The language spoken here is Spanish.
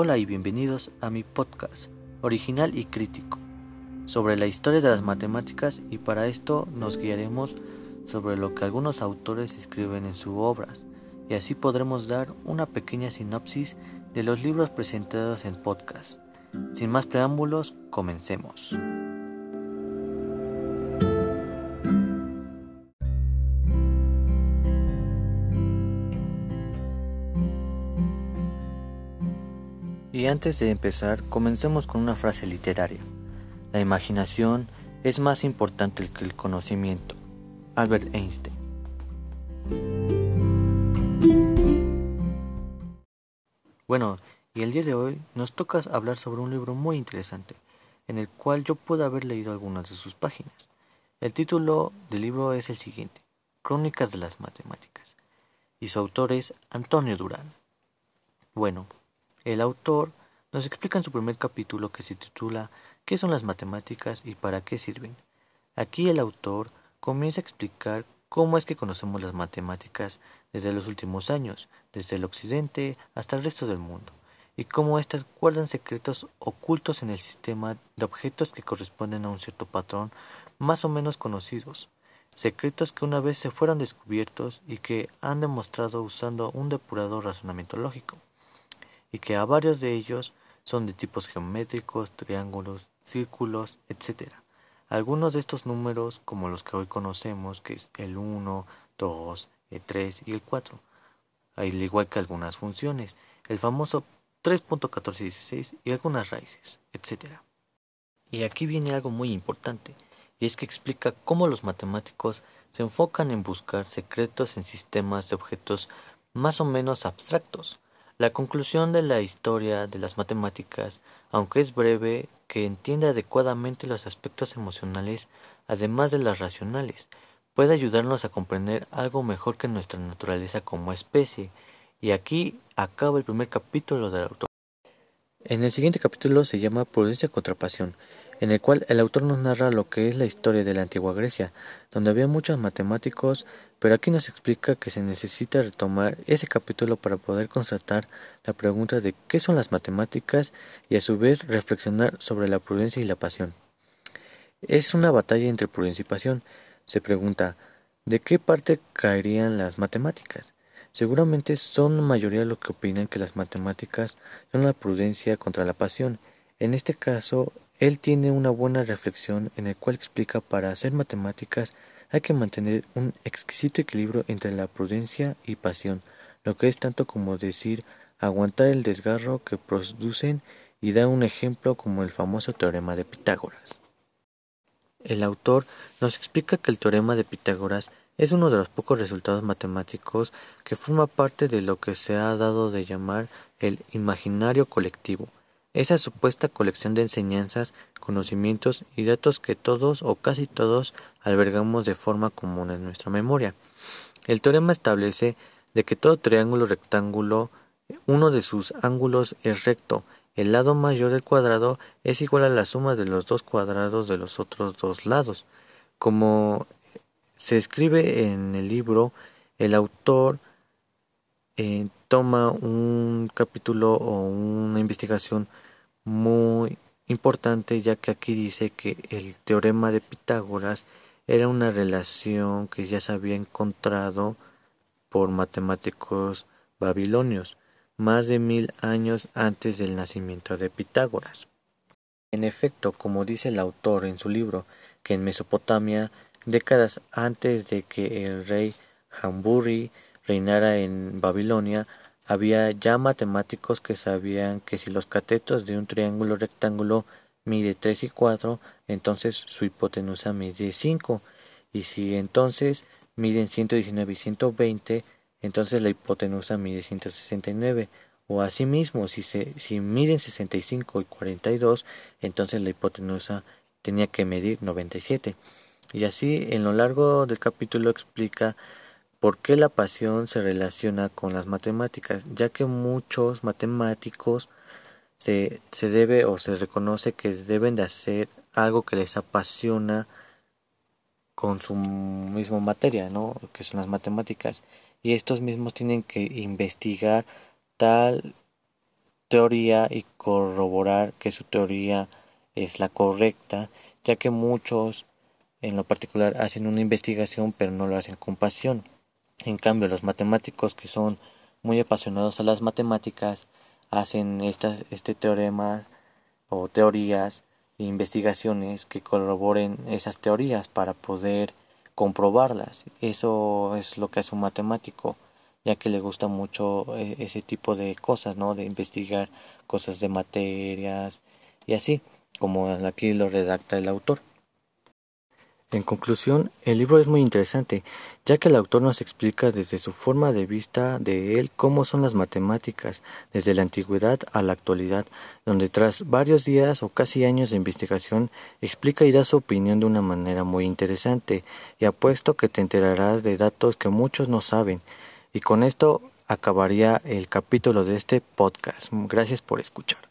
Hola y bienvenidos a mi podcast, original y crítico, sobre la historia de las matemáticas y para esto nos guiaremos sobre lo que algunos autores escriben en sus obras y así podremos dar una pequeña sinopsis de los libros presentados en podcast. Sin más preámbulos, comencemos. Y antes de empezar, comencemos con una frase literaria. La imaginación es más importante que el conocimiento. Albert Einstein. Bueno, y el día de hoy nos toca hablar sobre un libro muy interesante, en el cual yo pude haber leído algunas de sus páginas. El título del libro es el siguiente, Crónicas de las Matemáticas, y su autor es Antonio Durán. Bueno, el autor nos explica en su primer capítulo que se titula ¿Qué son las matemáticas y para qué sirven? Aquí el autor comienza a explicar cómo es que conocemos las matemáticas desde los últimos años, desde el occidente hasta el resto del mundo, y cómo éstas guardan secretos ocultos en el sistema de objetos que corresponden a un cierto patrón más o menos conocidos, secretos que una vez se fueron descubiertos y que han demostrado usando un depurado razonamiento lógico y que a varios de ellos son de tipos geométricos, triángulos, círculos, etc. Algunos de estos números, como los que hoy conocemos, que es el 1, 2, el 3 y el 4, al igual que algunas funciones, el famoso 3.1416 y algunas raíces, etc. Y aquí viene algo muy importante, y es que explica cómo los matemáticos se enfocan en buscar secretos en sistemas de objetos más o menos abstractos, la conclusión de la historia de las matemáticas, aunque es breve, que entiende adecuadamente los aspectos emocionales, además de las racionales, puede ayudarnos a comprender algo mejor que nuestra naturaleza como especie. Y aquí acaba el primer capítulo del autor. En el siguiente capítulo se llama Prudencia contra Pasión, en el cual el autor nos narra lo que es la historia de la antigua Grecia, donde había muchos matemáticos, pero aquí nos explica que se necesita retomar ese capítulo para poder constatar la pregunta de qué son las matemáticas y a su vez reflexionar sobre la prudencia y la pasión. Es una batalla entre prudencia y pasión. Se pregunta, ¿de qué parte caerían las matemáticas? Seguramente son mayoría los que opinan que las matemáticas son la prudencia contra la pasión. En este caso, él tiene una buena reflexión en el cual explica para hacer matemáticas hay que mantener un exquisito equilibrio entre la prudencia y pasión, lo que es tanto como decir aguantar el desgarro que producen y da un ejemplo como el famoso teorema de Pitágoras. El autor nos explica que el teorema de Pitágoras es uno de los pocos resultados matemáticos que forma parte de lo que se ha dado de llamar el imaginario colectivo, esa supuesta colección de enseñanzas, conocimientos y datos que todos o casi todos albergamos de forma común en nuestra memoria. El teorema establece de que todo triángulo rectángulo, uno de sus ángulos es recto, el lado mayor del cuadrado es igual a la suma de los dos cuadrados de los otros dos lados. Como se escribe en el libro, el autor eh, toma un capítulo o una investigación muy importante ya que aquí dice que el teorema de Pitágoras era una relación que ya se había encontrado por matemáticos babilonios más de mil años antes del nacimiento de Pitágoras. En efecto, como dice el autor en su libro, que en Mesopotamia, décadas antes de que el rey Jamburi reinara en Babilonia, había ya matemáticos que sabían que si los catetos de un triángulo rectángulo mide 3 y 4, entonces su hipotenusa mide 5, y si entonces miden 119 y 120, entonces la hipotenusa mide 169, o asimismo, si, se, si miden 65 y 42, entonces la hipotenusa tenía que medir 97. Y así en lo largo del capítulo explica ¿Por qué la pasión se relaciona con las matemáticas? Ya que muchos matemáticos se, se debe o se reconoce que deben de hacer algo que les apasiona con su misma materia, ¿no? Que son las matemáticas. Y estos mismos tienen que investigar tal teoría y corroborar que su teoría es la correcta, ya que muchos en lo particular hacen una investigación pero no lo hacen con pasión. En cambio, los matemáticos que son muy apasionados a las matemáticas hacen estas, este teorema o teorías e investigaciones que corroboren esas teorías para poder comprobarlas. Eso es lo que hace un matemático, ya que le gusta mucho eh, ese tipo de cosas, ¿no? De investigar cosas de materias y así, como aquí lo redacta el autor. En conclusión, el libro es muy interesante, ya que el autor nos explica desde su forma de vista de él cómo son las matemáticas, desde la antigüedad a la actualidad, donde tras varios días o casi años de investigación explica y da su opinión de una manera muy interesante, y apuesto que te enterarás de datos que muchos no saben. Y con esto acabaría el capítulo de este podcast. Gracias por escuchar.